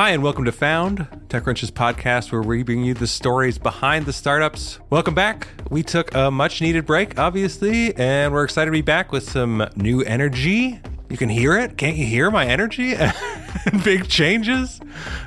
Hi, and welcome to Found, TechCrunch's podcast where we bring you the stories behind the startups. Welcome back. We took a much needed break, obviously, and we're excited to be back with some new energy. You can hear it. Can't you hear my energy? Big changes.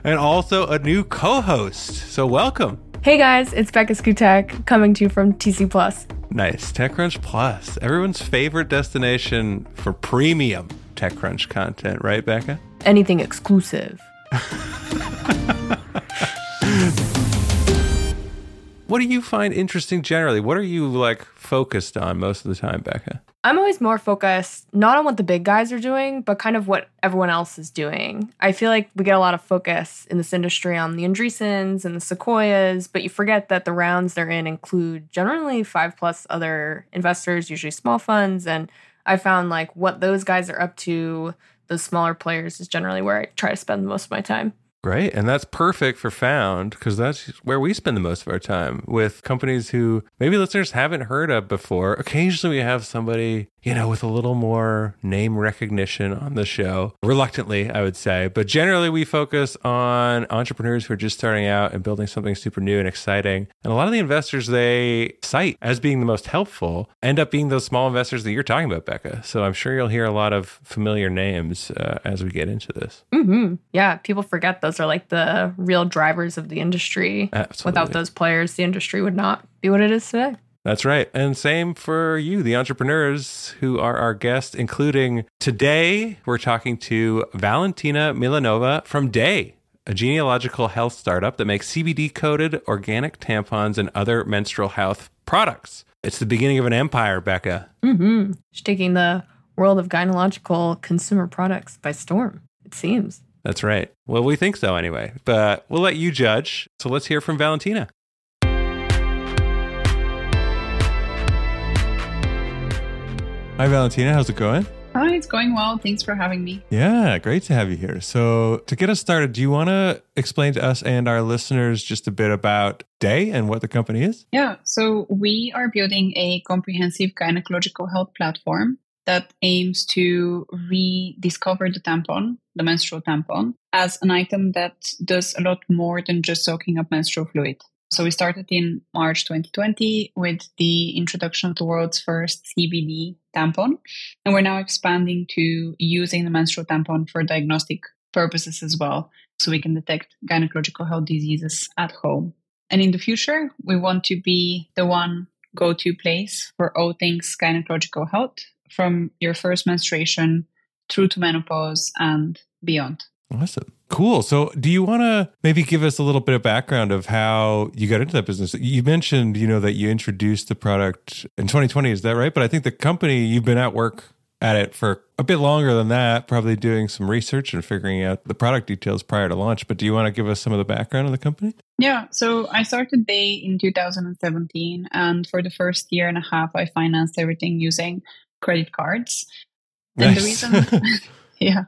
And also a new co host. So, welcome. Hey guys, it's Becca Szkutak coming to you from TC Plus. Nice. TechCrunch Plus, everyone's favorite destination for premium TechCrunch content, right, Becca? Anything exclusive. what do you find interesting generally? What are you like focused on most of the time, Becca? I'm always more focused not on what the big guys are doing, but kind of what everyone else is doing. I feel like we get a lot of focus in this industry on the Andreessens and the Sequoias, but you forget that the rounds they're in include generally five plus other investors, usually small funds. And I found like what those guys are up to, those smaller players, is generally where I try to spend most of my time. Great. And that's perfect for Found because that's where we spend the most of our time with companies who maybe listeners haven't heard of before. Occasionally we have somebody, you know, with a little more name recognition on the show. Reluctantly, I would say. But generally we focus on entrepreneurs who are just starting out and building something super new and exciting. And a lot of the investors they cite as being the most helpful end up being those small investors that you're talking about, Becca. So I'm sure you'll hear a lot of familiar names uh, as we get into this. Mm-hmm. Yeah. People forget those those are like the real drivers of the industry. Absolutely. Without those players, the industry would not be what it is today. That's right. And same for you, the entrepreneurs who are our guests, including today, we're talking to Valentina Milanova from Daye, a gynecological health startup that makes CBD coated organic tampons and other menstrual health products. It's the beginning of an empire, Becca. Mm-hmm. She's taking the world of gynecological consumer products by storm, it seems. That's right. Well, we think so anyway, but we'll let you judge. So let's hear from Valentina. Hi, Valentina. How's it going? Hi, it's going well. Thanks for having me. Yeah, great to have you here. So, to get us started, do you want to explain to us and our listeners just a bit about Daye and what the company is? Yeah, so we are building a comprehensive gynecological health platform that aims to rediscover the tampon, the menstrual tampon, as an item that does a lot more than just soaking up menstrual fluid. So we started in March 2020 with the introduction of the world's first CBD tampon. And we're now expanding to using the menstrual tampon for diagnostic purposes as well. So we can detect gynecological health diseases at home. And in the future, we want to be the one go to place for all things gynecological health from your first menstruation through to menopause and beyond. Awesome. Cool. So, do you want to maybe give us a little bit of background of how you got into that business? You mentioned, you know, that you introduced the product in 2020, is that right? But I think the company you've been at work at it for a bit longer than that, probably doing some research and figuring out the product details prior to launch. But do you want to give us some of the background of the company? Yeah, so I started Daye in 2017, and for the first year and a half, I financed everything using credit cards. Nice. And the reason, yeah,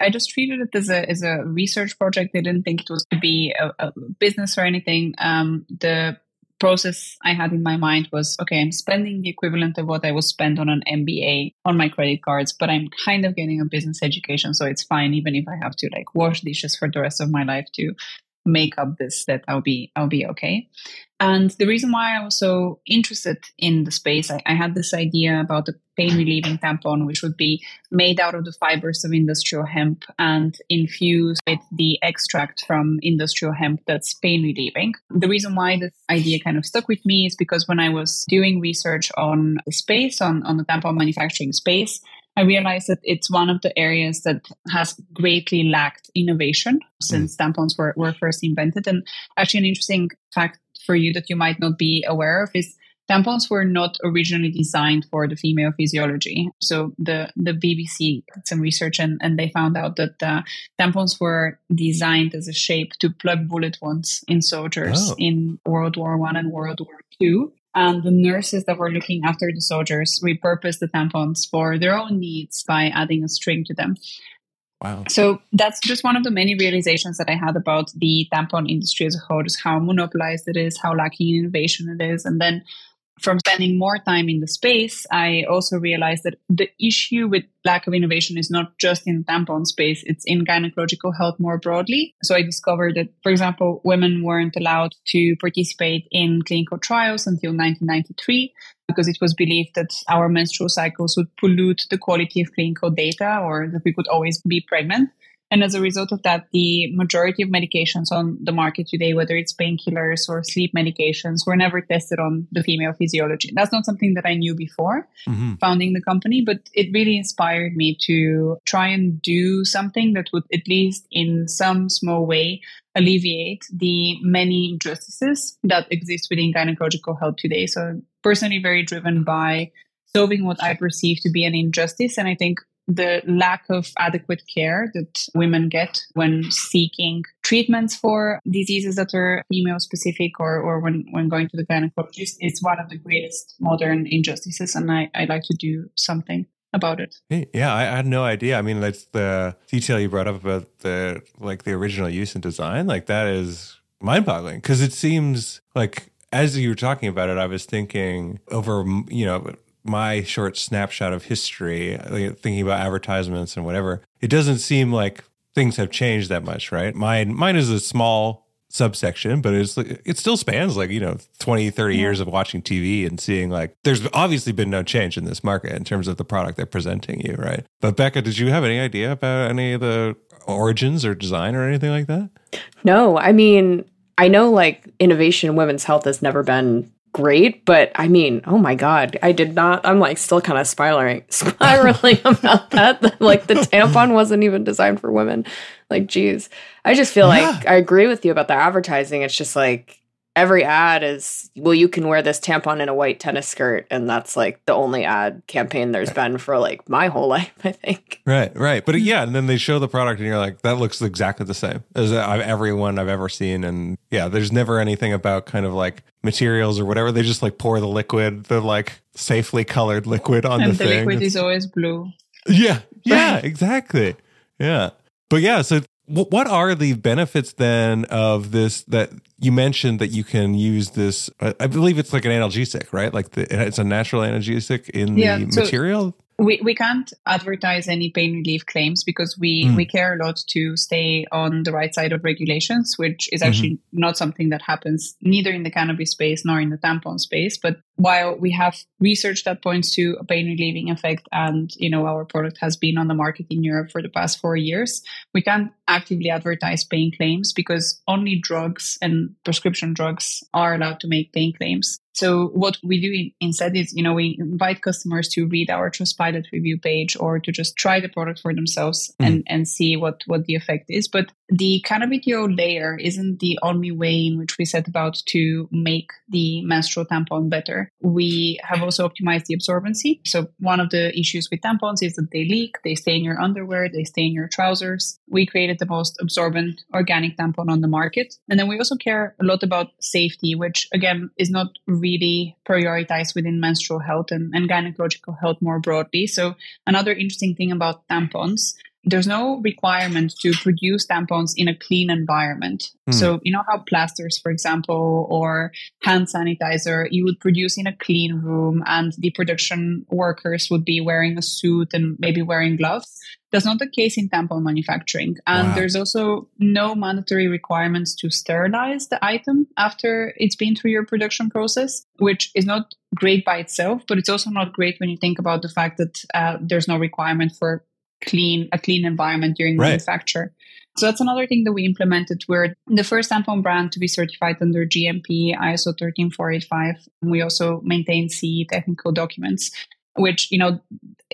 I just treated it as a as a research project. I didn't think it was to be a, a business or anything. Um, the process I had in my mind was okay, I'm spending the equivalent of what I would spend on an MBA on my credit cards, but I'm kind of getting a business education, so it's fine even if I have to like wash dishes for the rest of my life to make up this that I'll be I'll be okay. And the reason why I was so interested in the space, I, I, had this idea about the pain relieving tampon, which would be made out of the fibers of industrial hemp and infused with the extract from industrial hemp that's pain relieving. The reason why this idea kind of stuck with me is because when I was doing research on the space, on, on the tampon manufacturing space, I realized that it's one of the areas that has greatly lacked innovation since mm. tampons were, were first invented. And actually, an interesting fact for you that you might not be aware of is tampons were not originally designed for the female physiology. So the, the BBC did some research and, and they found out that uh, tampons were designed as a shape to plug bullet wounds in soldiers oh. in World War One and World War Two. And the nurses that were looking after the soldiers repurposed the tampons for their own needs by adding a string to them. Wow. So that's just one of the many realizations that I had about the tampon industry as a whole, just how monopolized it is, how lacking in innovation it is. And then from spending more time in the space, I also realized that the issue with lack of innovation is not just in tampon space, it's in gynecological health more broadly. So I discovered that, for example, women weren't allowed to participate in clinical trials until 1993 because it was believed that our menstrual cycles would pollute the quality of clinical data or that we could always be pregnant. And as a result of that, the majority of medications on the market today, whether it's painkillers or sleep medications, were never tested on the female physiology. That's not something that I knew before mm-hmm. founding the company, but it really inspired me to try and do something that would, at least in some small way, alleviate the many injustices that exist within gynecological health today. So, personally, very driven by solving what I perceive to be an injustice. And I think the lack of adequate care that women get when seeking treatments for diseases that are female specific or, or when, when going to the gynecologist is one of the greatest modern injustices. And I, I'd like to do something about it. Yeah, I, had no idea. I mean, that's the detail you brought up about the like the original use and design. Like that is mind boggling because it seems like as you were talking about it, I was thinking over you know my short snapshot of history, thinking about advertisements and whatever, it doesn't seem like things have changed that much, right? Mine, mine is a small subsection, but it's it still spans like, you know, 20, 30 yeah. years of watching TV and seeing like there's obviously been no change in this market in terms of the product they're presenting you, right? But Becca, did you have any idea about any of the origins or design or anything like that? No, I mean, I know like innovation in women's health has never been great, but I mean, oh my god, I did not. I'm like still kind of spiraling, spiraling about that. Like the tampon wasn't even designed for women. Like, geez, I just feel yeah. like I agree with you about the advertising. It's just like every ad is well you can wear this tampon in a white tennis skirt and that's like the only ad campaign there's been for like my whole life i think. Right right. But yeah and then they show the product and you're like that looks exactly the same as everyone i've ever seen. And yeah there's never anything about kind of like materials or whatever. They just like pour the liquid the like safely colored liquid on and the, the thing. liquid it's, is always blue. Yeah yeah exactly. Yeah. But yeah so what are the benefits then of this that you mentioned that you can use this i believe it's like an analgesic right? Like the, it's a natural analgesic in yeah, the so material we, we can't advertise any pain relief claims because we, mm. we care a lot to stay on the right side of regulations, which is actually mm-hmm. not something that happens neither in the cannabis space nor in the tampon space. But while we have research that points to a pain relieving effect and you know our product has been on the market in Europe for the past four years, we can't actively advertise pain claims because only drugs and prescription drugs are allowed to make pain claims. So what we do instead is, you know, we invite customers to read our Trustpilot review page or to just try the product for themselves mm. and, and see what, what the effect is. But the cannabidiol layer isn't the only way in which we set about to make the menstrual tampon better. We have also optimized the absorbency. So one of the issues with tampons is that they leak, they stay in your underwear, they stay in your trousers. We created the most absorbent organic tampon on the market. And then we also care a lot about safety, which again is not really prioritized within menstrual health and, and gynecological health more broadly. So another interesting thing about tampons there's no requirement to produce tampons in a clean environment. Mm. So, you know how plasters, for example, or hand sanitizer, you would produce in a clean room and the production workers would be wearing a suit and maybe wearing gloves. That's not the case in tampon manufacturing. And wow. there's also no mandatory requirements to sterilize the item after it's been through your production process, which is not great by itself, but it's also not great when you think about the fact that uh, there's no requirement for clean a clean environment during right. manufacture. So that's another thing that we implemented. We're the first tampon brand to be certified under GMP ISO 13485. We also maintain CE technical documents, which, you know,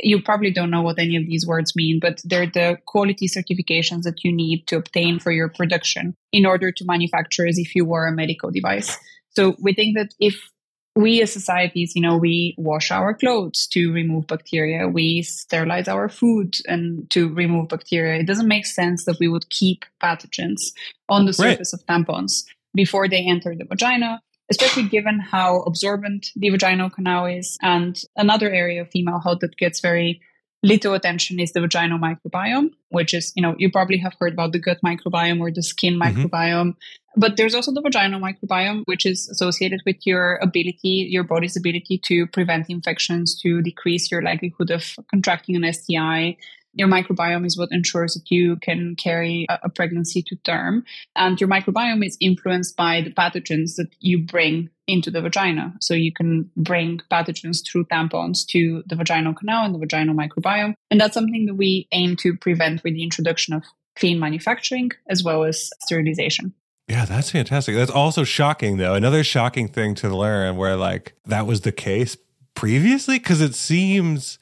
you probably don't know what any of these words mean, but they're the quality certifications that you need to obtain for your production in order to manufacture as if you were a medical device. So we think that if we as societies, you know, we wash our clothes to remove bacteria. We sterilize our food and to remove bacteria. It doesn't make sense that we would keep pathogens on the surface right. of tampons before they enter the vagina, especially given how absorbent the vaginal canal is. And another area of female health that gets very little attention is the vaginal microbiome, which is, you know, you probably have heard about the gut microbiome or the skin mm-hmm. microbiome. But there's also the vaginal microbiome, which is associated with your ability, your body's ability to prevent infections, to decrease your likelihood of contracting an STI, your microbiome is what ensures that you can carry a, pregnancy to term. And your microbiome is influenced by the pathogens that you bring into the vagina. So you can bring pathogens through tampons to the vaginal canal and the vaginal microbiome. And that's something that we aim to prevent with the introduction of clean manufacturing as well as sterilization. Yeah, that's fantastic. That's also shocking, though. Another shocking thing to learn where, like, that was the case previously, because it seems.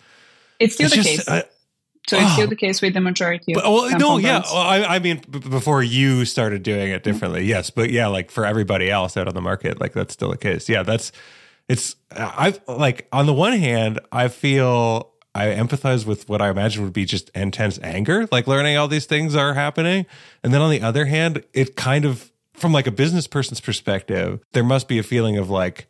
It's still it's the just, case. Uh, so it's oh. still the case with the majority of. But, well, no, yeah. Well, I, I, mean, b- before you started doing it differently, mm-hmm. yes, but yeah, like for everybody else out on the market, like that's still the case. Yeah, that's it's. I've like on the one hand, I feel I empathize with what I imagine would be just intense anger, like learning all these things are happening, and then on the other hand, it kind of from like a business person's perspective, there must be a feeling of like,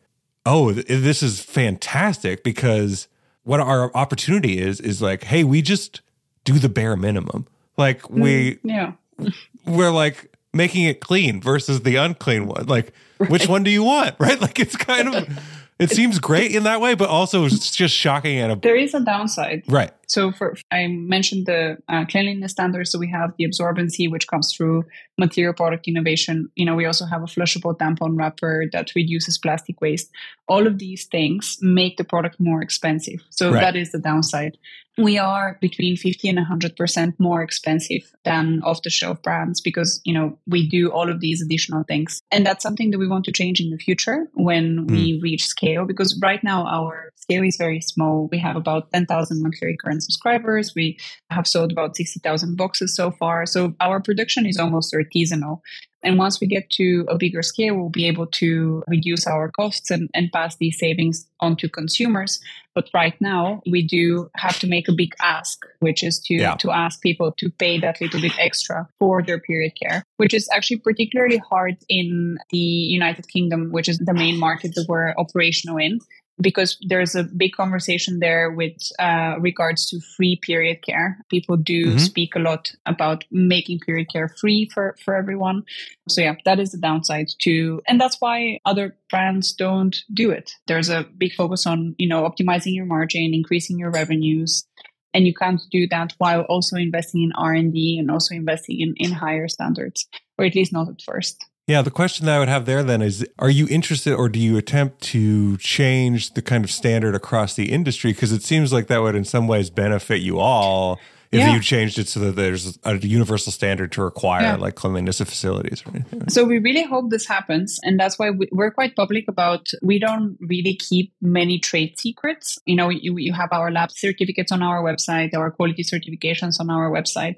oh, this is fantastic because what our opportunity is is like, hey, we just do the bare minimum. Like mm, we yeah. we're like making it clean versus the unclean one. Like right. which one do you want? Right? Like it's kind of it seems great in that way, but also it's just shocking at a there is a downside. Right. So for I mentioned the uh, cleanliness standards. So we have the absorbency, which comes through material product innovation. You know, we also have a flushable tampon wrapper that reduces plastic waste. All of these things make the product more expensive. So right. that is the downside we are between 50 and 100% more expensive than off the shelf brands because you know we do all of these additional things. And that's something that we want to change in the future when mm. we reach scale because right now our scale is very small. We have about 10,000 monthly recurrent subscribers. We have sold about 60,000 boxes so far. So our production is almost artisanal and once we get to a bigger scale, we'll be able to reduce our costs and, and pass these savings on to consumers. But right now, we do have to make a big ask, which is to, yeah. to ask people to pay that little bit extra for their period care, which is actually particularly hard in the United Kingdom, which is the main market that we're operational in because there's a big conversation there with uh, regards to free period care. People do mm-hmm. speak a lot about making period care free for, for everyone. So yeah, that is the downside too. And that's why other brands don't do it. There's a big focus on, you know, optimizing your margin, increasing your revenues. And you can't do that while also investing in R&D and also investing in, in higher standards, or at least not at first. Yeah, the question that I would have there then is are you interested or do you attempt to change the kind of standard across the industry? Because it seems like that would in some ways benefit you all if yeah. you changed it so that there's a universal standard to require yeah. like cleanliness of facilities or anything. So we really hope this happens. And that's why we, are quite public about we don't really keep many trade secrets. You know, you, you have our lab certificates on our website, our quality certifications on our website,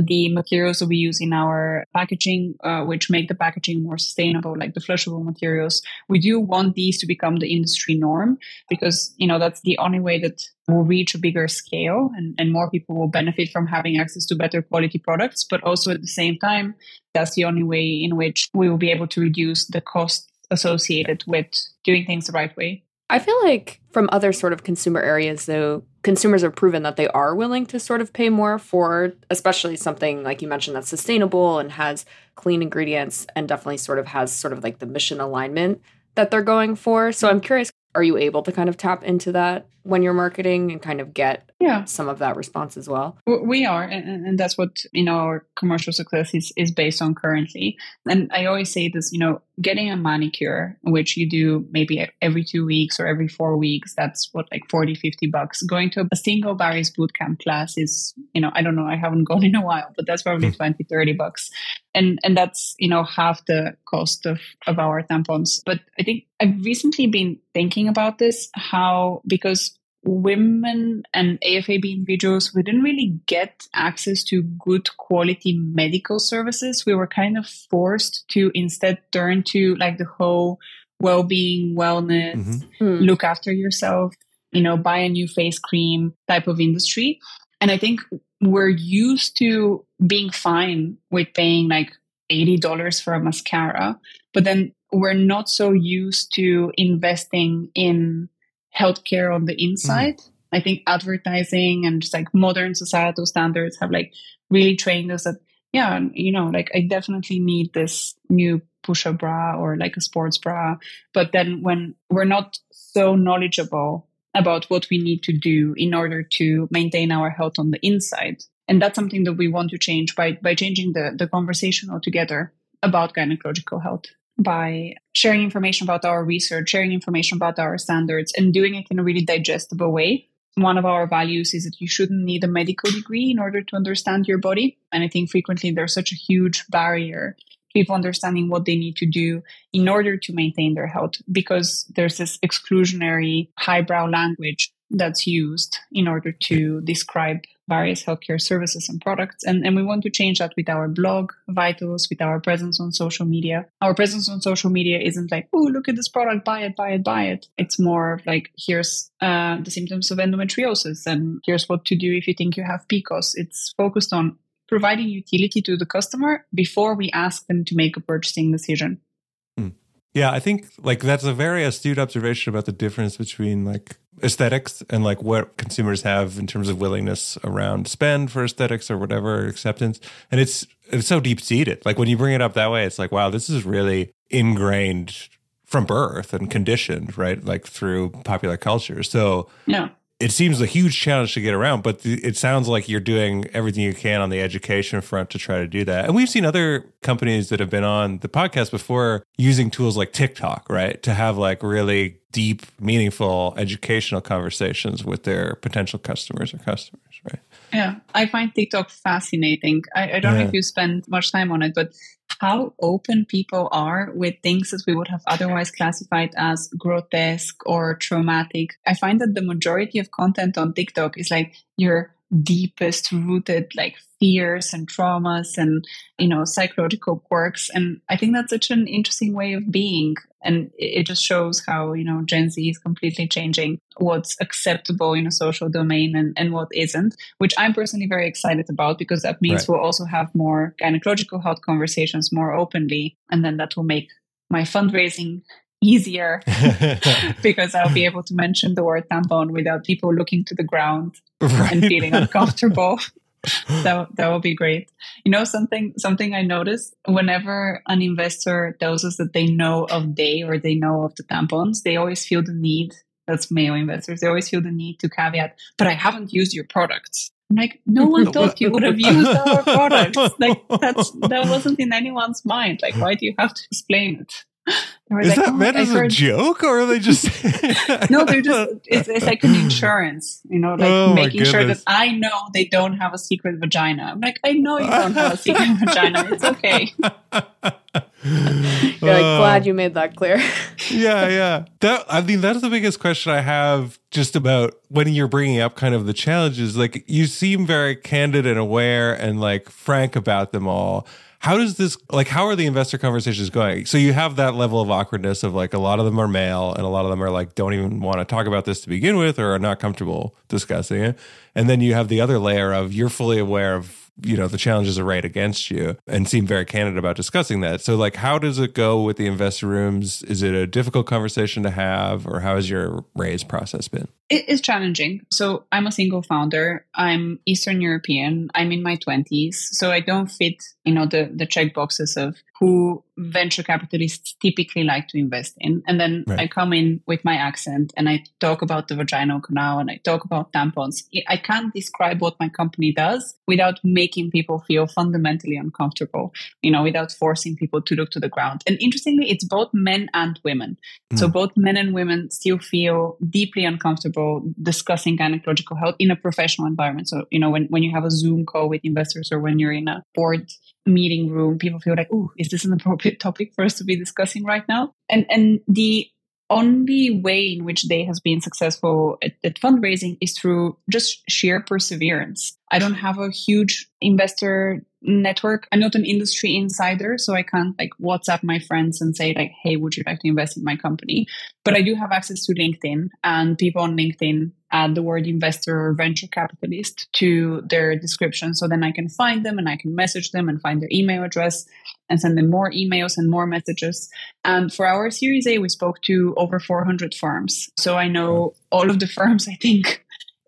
the materials that we use in our packaging, uh, which make the packaging more sustainable, like the flushable materials. We do want these to become the industry norm because, you know, that's the only way that will reach a bigger scale and, and more people will benefit from having access to better quality products. But also at the same time, that's the only way in which we will be able to reduce the cost associated with doing things the right way. I feel like from other sort of consumer areas, though, consumers have proven that they are willing to sort of pay more for, especially something like you mentioned that's sustainable and has clean ingredients and definitely sort of has sort of like the mission alignment that they're going for. So I'm curious, are you able to kind of tap into that when you're marketing and kind of get yeah. some of that response as well? We are, and, and that's what you know our commercial success is is based on currently. And I always say this, you know, getting a manicure, which you do maybe every two weeks or every four weeks, that's what like 40, 50 bucks. Going to a single Barry's bootcamp class is, you know, I don't know, I haven't gone in a while, but that's probably hmm. 20, 30 bucks. And and that's, you know, half the cost of, of our tampons. But I think I've recently been thinking about this, how because women and AFAB individuals, we didn't really get access to good quality medical services. We were kind of forced to instead turn to like the whole well being, wellness, mm-hmm. Hmm. look after yourself, you know, buy a new face cream type of industry. And I think we're used to being fine with paying like $80 for a mascara, but then we're not so used to investing in healthcare on the inside. Mm. I think advertising and just like modern societal standards have like really trained us that, yeah, you know, like I definitely need this new push up bra or like a sports bra. But then when we're not so knowledgeable about what we need to do in order to maintain our health on the inside. And that's something that we want to change by, by changing the, the conversation altogether about gynecological health by sharing information about our research, sharing information about our standards, and doing it in a really digestible way. One of our values is that you shouldn't need a medical degree in order to understand your body. And I think frequently there's such a huge barrier people understanding what they need to do in order to maintain their health because there's this exclusionary highbrow language that's used in order to describe various healthcare services and products. And, and we want to change that with our blog, Vitals, with our presence on social media. Our presence on social media isn't like, oh, look at this product, buy it, buy it, buy it. It's more like, here's uh, the symptoms of endometriosis and here's what to do if you think you have PCOS. It's focused on providing utility to the customer before we ask them to make a purchasing decision. Yeah, I think like that's a very astute observation about the difference between like aesthetics and like what consumers have in terms of willingness around spend for aesthetics or whatever acceptance. And it's it's so deep seated. Like when you bring it up that way, it's like, wow, this is really ingrained from birth and conditioned, right? Like through popular culture. So yeah it seems a huge challenge to get around, but it sounds like you're doing everything you can on the education front to try to do that. And we've seen other companies that have been on the podcast before using tools like TikTok, right, to have like really deep, meaningful educational conversations with their potential customers or customers, right? Yeah, I find TikTok fascinating. I, I don't yeah. know if you spend much time on it, but how open people are with things that we would have otherwise classified as grotesque or traumatic. I find that the majority of content on TikTok is like your deepest rooted like fears and traumas and you know psychological quirks and i think that's such an interesting way of being and it just shows how you know gen z is completely changing what's acceptable in a social domain and, and what isn't which i'm personally very excited about because that means right. we'll also have more gynecological health conversations more openly and then that will make my fundraising easier because I'll be able to mention the word tampon without people looking to the ground right. and feeling uncomfortable. that that will be great. You know something something I noticed whenever an investor tells us that they know of Daye or they know of the tampons, they always feel the need. That's male investors. They always feel the need to caveat, but I haven't used your products. I'm like, no one thought you would have used our products. Like that's that wasn't in anyone's mind. Like, why do you have to explain it? Is like, that oh, meant I as heard... a joke, or are they just? no, they're just. It's, it's, like an insurance, you know, like oh, making sure that I know they don't have a secret vagina. I'm like, I know you don't have a secret vagina. It's okay. You're like glad oh. you made that clear. yeah, yeah. That I mean, that's the biggest question I have just about when you're bringing up kind of the challenges. Like, you seem very candid and aware and like frank about them all how does this like how are the investor conversations going? So you have that level of awkwardness of like a lot of them are male and a lot of them are like don't even want to talk about this to begin with or are not comfortable discussing it. And then you have the other layer of you're fully aware of you know the challenges are right against you and seem very candid about discussing that. So like how does it go with the investor rooms? Is it a difficult conversation to have or how has your raise process been it is challenging so i'm a single founder i'm eastern european i'm in my 20s so i don't fit you know the the check boxes of who venture capitalists typically like to invest in. And then right. I come in with my accent and I talk about the vaginal canal and I talk about tampons. I can't describe what my company does without making people feel fundamentally uncomfortable, you know, without forcing people to look to the ground. And interestingly, it's both men and women. Mm. So both men and women still feel deeply uncomfortable discussing gynecological health in a professional environment. So, you know, when, when you have a Zoom call with investors or when you're in a board meeting room, people feel like, oh, is this an appropriate topic for us to be discussing right now? And and the only way in which Daye has been successful at, at, fundraising is through just sheer perseverance. I don't have a huge investor network. I'm not an industry insider, so I can't like WhatsApp my friends and say like, "Hey, would you like to invest in my company?" But I do have access to LinkedIn, and people on LinkedIn add the word investor or venture capitalist to their description, so then I can find them and I can message them and find their email address and send them more emails and more messages. And for our Series A, we spoke to over 400 firms, so I know all of the firms. I think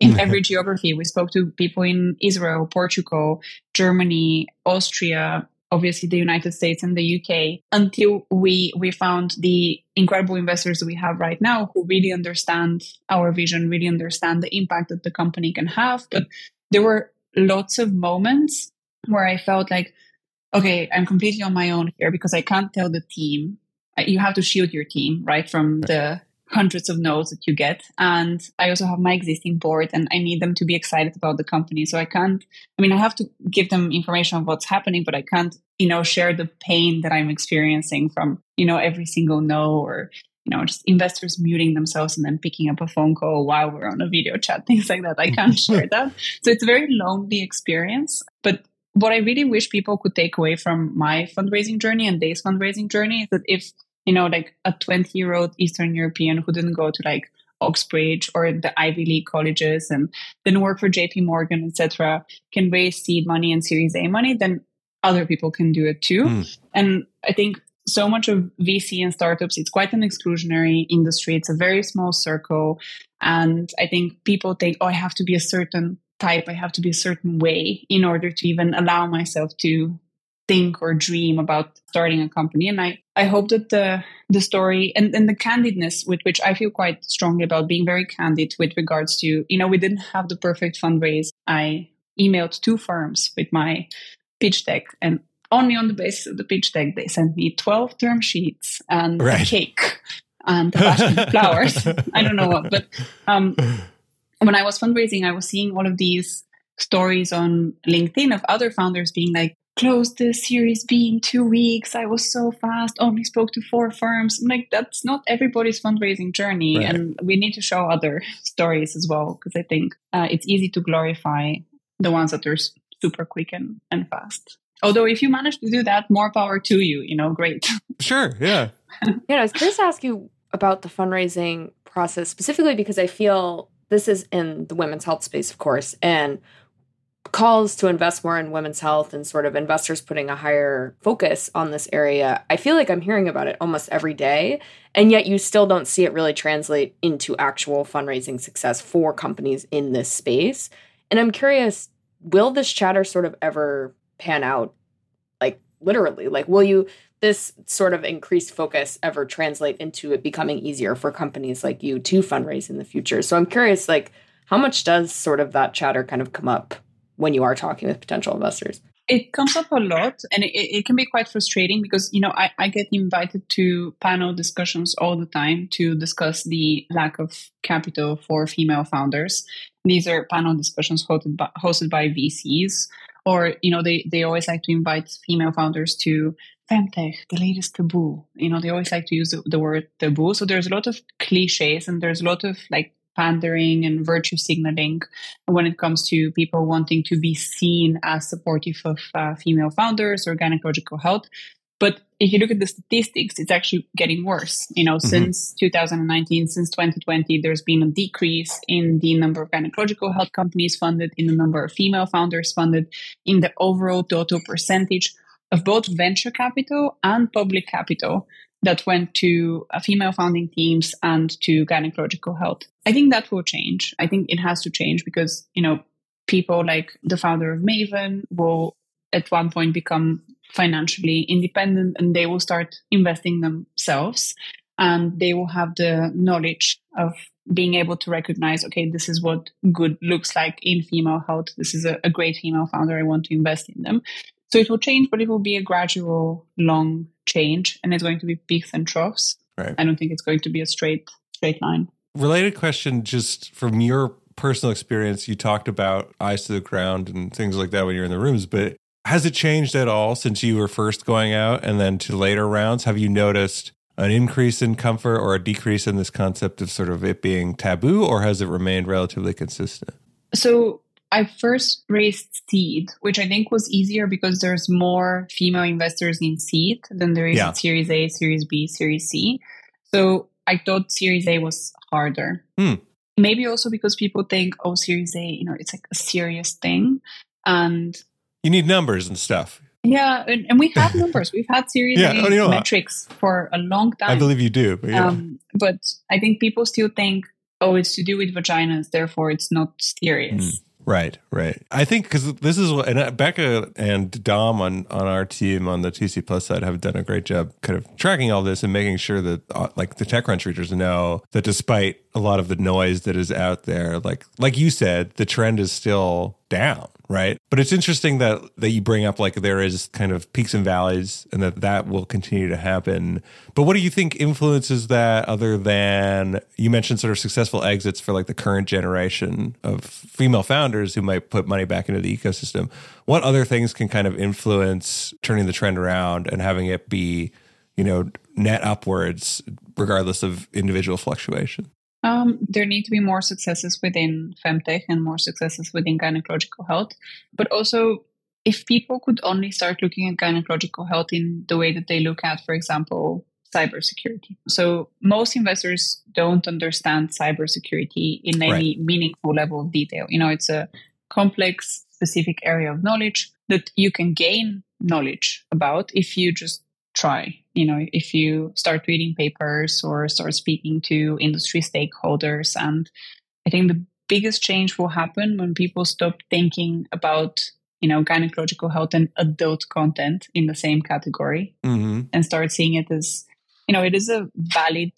in every geography. We spoke to people in Israel, Portugal, Germany, Austria, obviously the United States and the UK until we we found the incredible investors we have right now who really understand our vision, really understand the impact that the company can have. But there were lots of moments where I felt like, okay, I'm completely on my own here because I can't tell the team. You have to shield your team, right, from the hundreds of notes that you get. And I also have my existing board and I need them to be excited about the company. So I can't, I mean, I have to give them information on what's happening, but I can't, you know, share the pain that I'm experiencing from, you know, every single no or, you know, just investors muting themselves and then picking up a phone call while we're on a video chat, things like that. I can't share that. So it's a very lonely experience. But what I really wish people could take away from my fundraising journey and Daye's fundraising journey is that if you know, like a 20 year old Eastern European who didn't go to like Oxbridge or the Ivy League colleges and didn't work for JP Morgan, etc., can raise seed money and Series A money, then other people can do it too. Mm. And I think so much of VC and startups, it's quite an exclusionary industry. It's a very small circle. And I think people think, oh, I have to be a certain type, I have to be a certain way in order to even allow myself to think or dream about starting a company. And I, I hope that the the story and, and the candidness with which I feel quite strongly about being very candid with regards to, you know, we didn't have the perfect fundraise. I emailed two firms with my pitch deck and only on the basis of the pitch deck they sent me 12 term sheets and right. a cake and flowers. I don't know what, but um, when I was fundraising, I was seeing all of these stories on LinkedIn of other founders being like, closed the series B in two weeks. I was so fast, only spoke to four firms. I'm like, that's not everybody's fundraising journey. Right. And we need to show other stories as well, because I think uh, it's easy to glorify the ones that are super quick and, and fast. Although if you manage to do that, more power to you, you know, great. Sure, yeah. yeah, I was curious to ask you about the fundraising process specifically because I feel this is in the women's health space, of course, and calls to invest more in women's health and sort of investors putting a higher focus on this area, I feel like I'm hearing about it almost every day. And yet you still don't see it really translate into actual fundraising success for companies in this space. And I'm curious, will this chatter sort of ever pan out? Like literally, like will you this sort of increased focus ever translate into it becoming easier for companies like you to fundraise in the future? So I'm curious, like, how much does sort of that chatter kind of come up when you are talking with potential investors? It comes up a lot and it, it can be quite frustrating because, you know, I, I get invited to panel discussions all the time to discuss the lack of capital for female founders. These are panel discussions hosted by, hosted by VCs or, you know, they, they always like to invite female founders to femtech, the latest taboo. You know, they always like to use the, the word taboo. So there's a lot of cliches and there's a lot of like pandering and virtue signaling when it comes to people wanting to be seen as supportive of uh, female founders or gynecological health. But if you look at the statistics, it's actually getting worse. You know, mm-hmm. since 2019, since 2020, there's been a decrease in the number of gynecological health companies funded, in the number of female founders funded, in the overall total percentage of both venture capital and public capital that went to uh, female founding teams and to gynecological health. I think that will change. I think it has to change because, you know, people like the founder of Maven will at one point become financially independent and they will start investing themselves and they will have the knowledge of being able to recognize okay this is what good looks like in female health this is a, a great female founder i want to invest in them so it will change, but it will be a gradual, long change, and it's going to be peaks and troughs. Right. I don't think it's going to be a straight straight line. Related question, just from your personal experience, you talked about eyes to the ground and things like that when you're in the rooms, but has it changed at all since you were first going out and then to later rounds? Have you noticed an increase in comfort or a decrease in this concept of sort of it being taboo, or has it remained relatively consistent? So I first raised seed, which I think was easier because there's more female investors in seed than there is yeah. in Series A, Series B, Series C. So I thought Series A was harder. Hmm. Maybe also because people think, oh, Series A, you know, it's like a serious thing. And you need numbers and stuff. Yeah, and, and we have numbers. We've had Series yeah, A oh, you know, metrics for a long time. I believe you do. But, yeah. um, but I think people still think oh, it's to do with vaginas, therefore it's not serious. Mm. Right, right. I think because this is what, and uh, Becca and Dom on on our team on the TC Plus side have done a great job kind of tracking all this and making sure that uh, like the TechCrunch readers know that despite a lot of the noise that is out there, like like you said, the trend is still down right? But it's interesting that that you bring up like there is kind of peaks and valleys and that that will continue to happen. But what do you think influences that other than you mentioned sort of successful exits for like the current generation of female founders who might put money back into the ecosystem? What other things can kind of influence turning the trend around and having it be you know net upwards regardless of individual fluctuation um, there need to be more successes within femtech and more successes within gynecological health. But also, if people could only start looking at gynecological health in the way that they look at, for example, cybersecurity. So most investors don't understand cybersecurity in any right. meaningful level of detail. You know, it's a complex, specific area of knowledge that you can gain knowledge about if you just try you know if you start reading papers or start speaking to industry stakeholders. And i think the biggest change will happen when people stop thinking about you know gynecological health and adult content in the same category mm-hmm. and start seeing it as you know it is a valid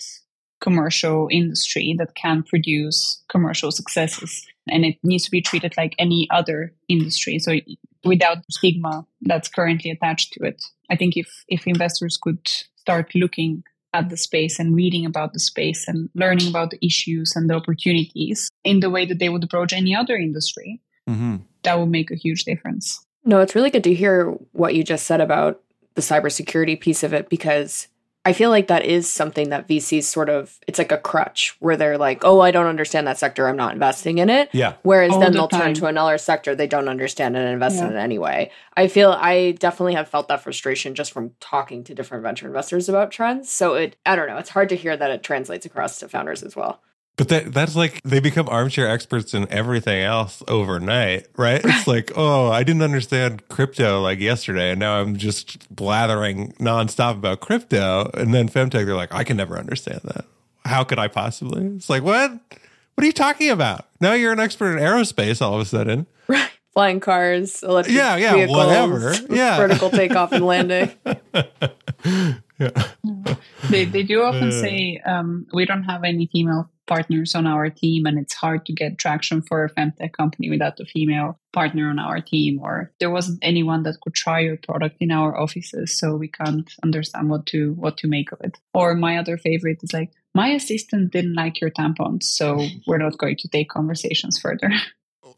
commercial industry that can produce commercial successes and it needs to be treated like any other industry. So without the stigma that's currently attached to it i think if if investors could start looking at the space and reading about the space and learning about the issues and the opportunities in the way that they would approach any other industry mm-hmm. that would make a huge difference no it's really good to hear what you just said about the cybersecurity piece of it because I feel like that is something that VCs sort of it's like a crutch where they're like, "Oh, I don't understand that sector. I'm not investing in it." Yeah. Whereas All then the they'll time. turn to another sector they don't understand and invest yeah. in it anyway. I feel I definitely have felt that frustration just from talking to different venture investors about trends. So it I don't know, it's hard to hear that it translates across to founders as well. But that that's like they become armchair experts in everything else overnight, right? It's like, oh, I didn't understand crypto like yesterday, and now I'm just blathering nonstop about crypto. And then femtech, they're like, I can never understand that. How could I possibly? It's like, what? What are you talking about? Now you're an expert in aerospace all of a sudden. Right. Flying cars, electric yeah, yeah, vehicles, whatever. Yeah. Vertical takeoff and landing. yeah. They, they do often uh. say um, we don't have any female partners on our team and it's hard to get traction for a femtech company without a female partner on our team or there wasn't anyone that could try your product in our offices so we can't understand what to what to make of it or my other favorite is like my assistant didn't like your tampons so we're not going to take conversations further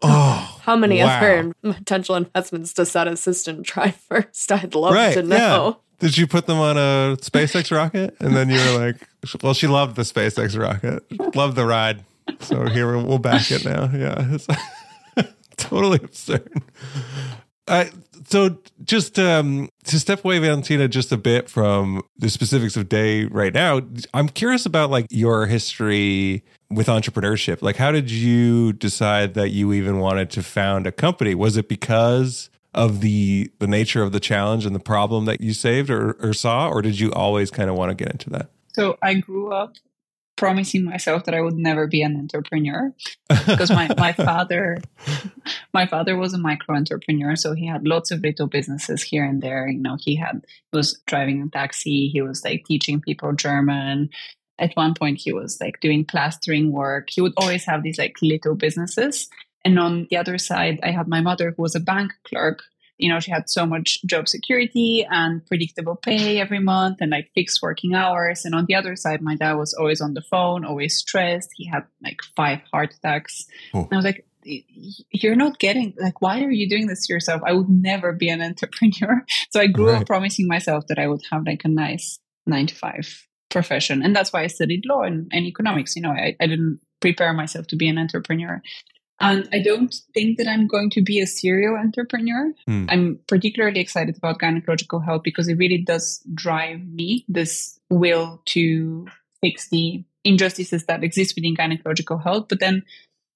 Oh, how many wow. other potential investments does that assistant try first? I'd love right, to know. Did you put them on a SpaceX rocket? And then you were like, well, she loved the SpaceX rocket, loved the ride. So here we'll back it now. Yeah. It's totally absurd. Uh, so just um, to step away, Valentina, just a bit from the specifics of Daye right now, I'm curious about like your history with entrepreneurship. Like, how did you decide that you even wanted to found a company? Was it because of the the nature of the challenge and the problem that you saved or, or saw, or did you always kind of want to get into that? So I grew up promising myself that I would never be an entrepreneur because my, my father my father was a micro entrepreneur so he had lots of little businesses here and there you know he had he was driving a taxi he was like teaching people German at one point he was like doing plastering work he would always have these like little businesses and on the other side, I had my mother who was a bank clerk. You know, she had so much job security and predictable pay every month and like fixed working hours. And on the other side, my dad was always on the phone, always stressed. He had like five heart attacks. Oh. And I was like, you're not getting like why are you doing this to yourself i would never be an entrepreneur so i grew right. up promising myself that i would have like a nice nine to five profession and that's why i studied law and, and economics you know I, I didn't prepare myself to be an entrepreneur and I don't think that I'm going to be a serial entrepreneur. Mm. I'm particularly excited about gynecological health because it really does drive me this will to fix the injustices that exist within gynecological health. But then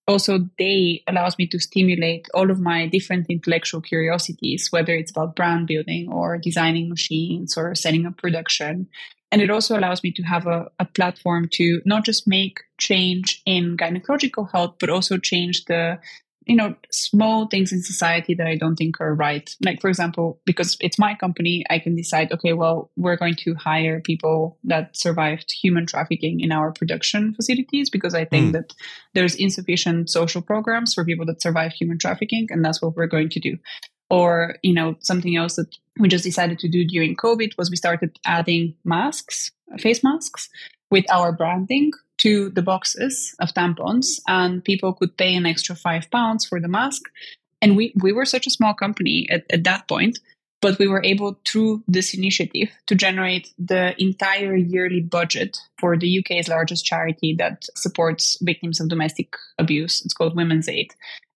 also Daye allows me to stimulate all of my different intellectual curiosities, whether it's about brand building or designing machines or setting up production. And it also allows me to have a, a platform to not just make change in gynecological health, but also change the you know small things in society that i don't think are right like for example because it's my company i can decide okay well we're going to hire people that survived human trafficking in our production facilities because i think mm. that there's insufficient social programs for people that survive human trafficking and that's what we're going to do or you know something else that we just decided to do during covid was we started adding masks face masks with our branding to the boxes of tampons and people could pay an extra five pounds for the mask. And we we were such a small company at, at that point but we were able through this initiative to generate the entire yearly budget for the UK's largest charity that supports victims of domestic abuse. It's called Women's Aid.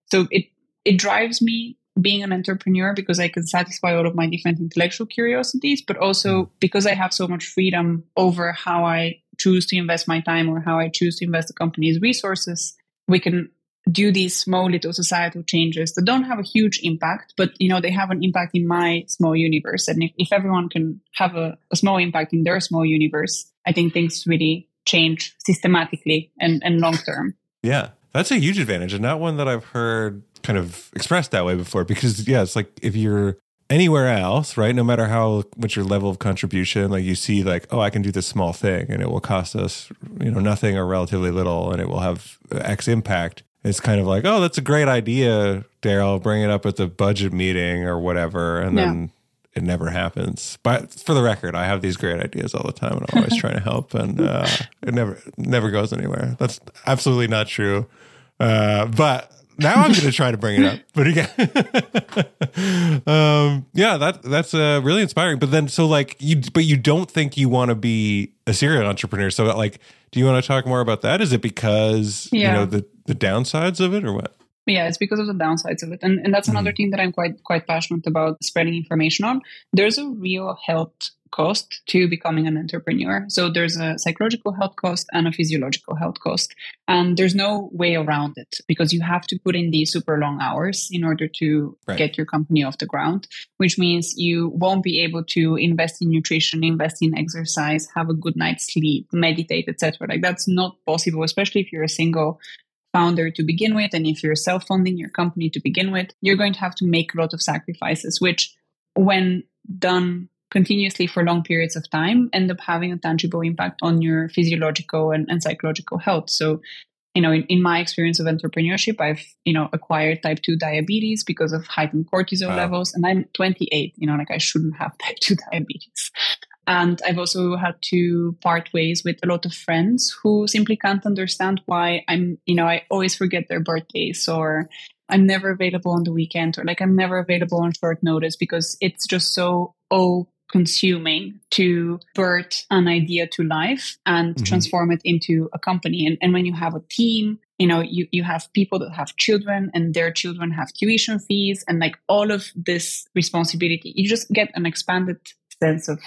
So it it drives me being an entrepreneur because I can satisfy all of my different intellectual curiosities, but also mm. because I have so much freedom over how I choose to invest my time or how I choose to invest the company's resources, we can do these small little societal changes that don't have a huge impact, but you know they have an impact in my small universe. And if, if everyone can have a, a small impact in their small universe, I think things really change systematically and, and long term. Yeah, that's a huge advantage, and not one that I've heard kind of expressed that way before. Because yeah, it's like if you're anywhere else, right? No matter how much your level of contribution, like you see, like, oh, I can do this small thing and it will cost us, you know, nothing or relatively little and it will have X impact. It's kind of like, oh, that's a great idea, Darrell. Bring it up at the budget meeting or whatever. And yeah. then it never happens. But for the record, I have these great ideas all the time and I'm always trying to help and uh, it never, never goes anywhere. That's absolutely not true. Uh, but now I'm going to try to bring it up. But again, um, yeah, that that's uh, really inspiring. But then, so like you, but you don't think you want to be a serial entrepreneur. So like, do you want to talk more about that? Is it because yeah. you know the the downsides of it, or what? Yeah, it's because of the downsides of it, and and that's another mm. thing that I'm quite quite passionate about spreading information on. There's a real health cost to becoming an entrepreneur. So there's a psychological health cost and a physiological health cost. And there's no way around it because you have to put in these super long hours in order to right. get your company off the ground, which means you won't be able to invest in nutrition, invest in exercise, have a good night's sleep, meditate, etc. Like that's not possible, especially if you're a single founder to begin with and if you're self-funding your company to begin with, you're going to have to make a lot of sacrifices which when done continuously for long periods of time end up having a tangible impact on your physiological and, and psychological health so you know in, in, my experience of entrepreneurship i've you know acquired type 2 diabetes because of heightened cortisol wow. levels and i'm 28 you know like i shouldn't have type 2 diabetes and i've also had to part ways with a lot of friends who simply can't understand why i'm you know i always forget their birthdays or I'm never available on the weekend or like I'm never available on short notice because it's just so oh consuming to birth an idea to life and mm-hmm. transform it into a company. And, and when you have a team, you know, you, you have people that have children and their children have tuition fees and like all of this responsibility, you just get an expanded sense of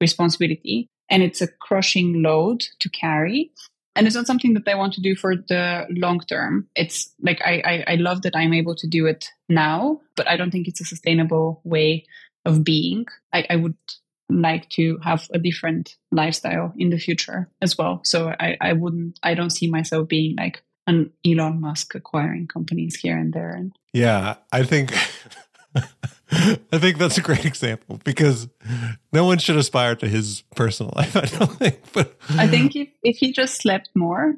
responsibility. And it's a crushing load to carry. And it's not something that I want to do for the long term. It's like I, I, I love that I'm able to do it now, but I don't think it's a sustainable way of being. I, I would like to have a different lifestyle in the future as well. So I, I wouldn't, I don't see myself being like an Elon Musk acquiring companies here and there. And yeah, I think. I think that's a great example because no one should aspire to his personal life. I don't think, but I think if, if he just slept more,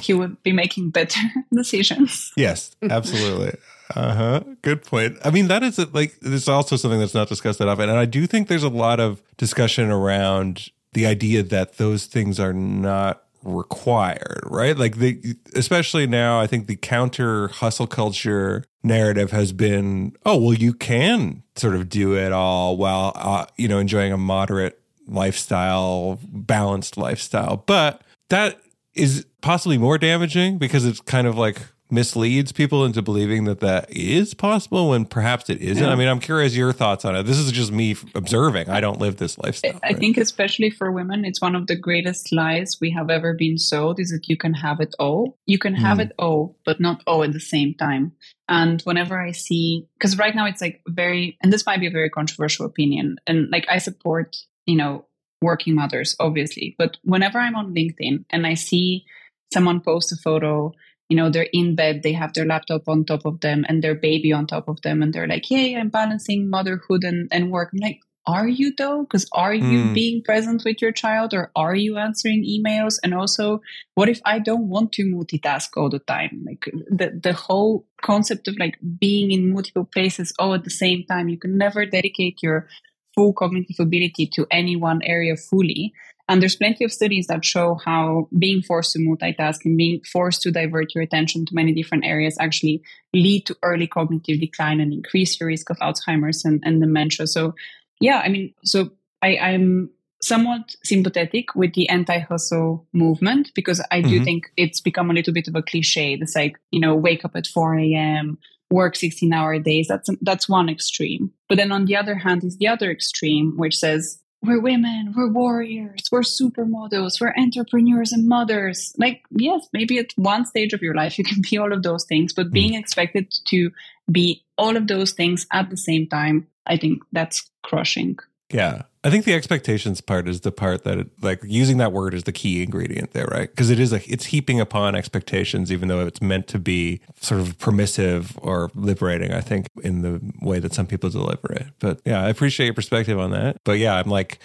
he would be making better decisions. Yes, absolutely. Uh huh. Good point. I mean, that is like there's also something that's not discussed that often, and I do think there's a lot of discussion around the idea that those things are not required, right? Like the especially now, I think the counter hustle culture narrative has been, oh well, you can sort of do it all while uh, you know enjoying a moderate lifestyle, balanced lifestyle, but that is possibly more damaging because it's kind of like misleads people into believing that that is possible when perhaps it isn't. Yeah. I mean, I'm curious your thoughts on it. This is just me observing. I don't live this lifestyle. I right? think, especially for women, it's one of the greatest lies we have ever been sold is that you can have it all. You can have mm. it all, but not all at the same time. And whenever I see, because right now it's like very, and this might be a very controversial opinion, and like I support, you know, working mothers, obviously. But whenever I'm on LinkedIn and I see someone post a photo, you know, they're in bed, they have their laptop on top of them and their baby on top of them, and they're like, Yay, I'm balancing motherhood and, and work. I'm like, are you though? Because are you mm. being present with your child or are you answering emails? And also, what if I don't want to multitask all the time? Like the, the whole concept of like being in multiple places all at the same time, you can never dedicate your full cognitive ability to any one area fully. And there's plenty of studies that show how being forced to multitask and being forced to divert your attention to many different areas actually lead to early cognitive decline and increase your risk of Alzheimer's and, and dementia. So yeah, I mean, so I, I'm somewhat sympathetic with the anti-hustle movement because I do mm-hmm. think it's become a little bit of a cliche. It's like, you know, wake up at 4 a.m., work 16 hour days. That's, that's one extreme. But then on the other hand is the other extreme, which says, we're women, we're warriors, we're supermodels, we're entrepreneurs and mothers. Like, yes, maybe at one stage of your life you can be all of those things, but being mm. expected to be all of those things at the same time I think that's crushing. Yeah. I think the expectations part is the part that it, like using that word is the key ingredient there, right? Because it is like it's heaping upon expectations even though it's meant to be sort of permissive or liberating, I think, in the way that some people deliver it. But yeah, I appreciate your perspective on that. But yeah, I'm like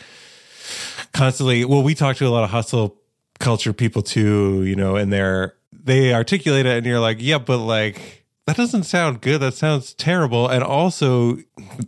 constantly well, we talk to a lot of hustle culture people too, you know, and they're they articulate it and you're like, yeah, but like that doesn't sound good. That sounds terrible. And also,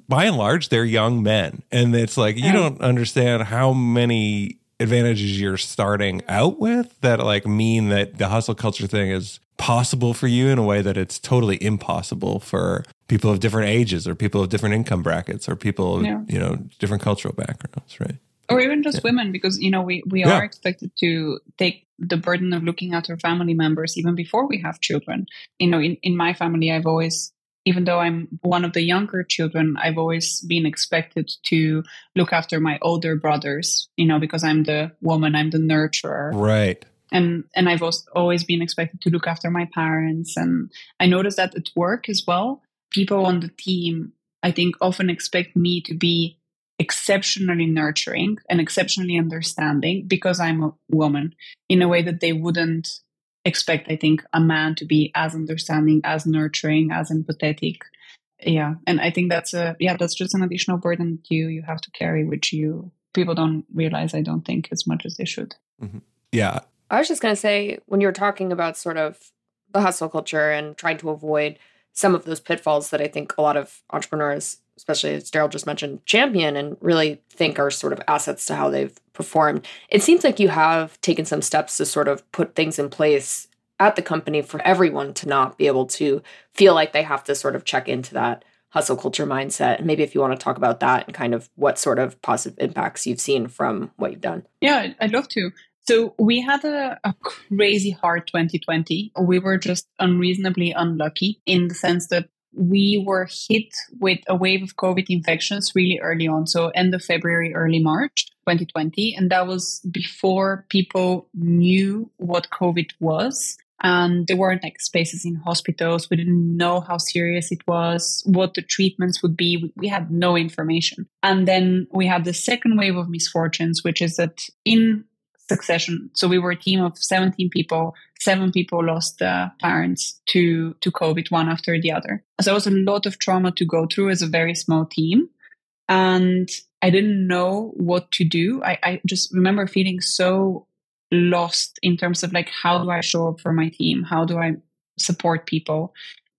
by and large, they're young men. And it's like, you don't understand how many advantages you're starting out with that like mean that the hustle culture thing is possible for you in a way that it's totally impossible for people of different ages or people of different income brackets or people of, yeah. you know, different cultural backgrounds, right? or even just yeah. women because you know we we yeah. are expected to take the burden of looking after family members even before we have children. You know in, in my family i've always even though i'm one of the younger children i've always been expected to look after my older brothers you know because i'm the woman i'm the nurturer. Right. And and i've always been expected to look after my parents. And i noticed that at work as well. People on the team i think often expect me to be exceptionally nurturing and exceptionally understanding because I'm a woman in a way that they wouldn't expect, I think, a man to be as understanding, as nurturing, as empathetic. Yeah. And I think that's a, yeah, that's just an additional burden you, you have to carry, which you, people don't realize, I don't think, as much as they should. Mm-hmm. Yeah. I was just going to say, when you were talking about sort of the hustle culture and trying to avoid some of those pitfalls that I think a lot of entrepreneurs especially as Darrell just mentioned, champion and really think are sort of assets to how they've performed. It seems like you have taken some steps to sort of put things in place at the company for everyone to not be able to feel like they have to sort of check into that hustle culture mindset. And maybe if you want to talk about that and kind of what sort of positive impacts you've seen from what you've done. Yeah, I'd love to. So we had a, a, crazy hard 2020. We were just unreasonably unlucky in the sense that we were hit with a wave of COVID infections really early on. So, end of February, early March 2020. And that was before people knew what COVID was. And there weren't like spaces in hospitals. We didn't know how serious it was, what the treatments would be. We, we had no information. And then we had the second wave of misfortunes, which is that in succession. So we were a team of 17 people. Seven people lost their parents to, to COVID one after the other. So it was a lot of trauma to go through as a very small team. And I didn't know what to do. I, I just remember feeling so lost in terms of like, how do I show up for my team? How do I support people?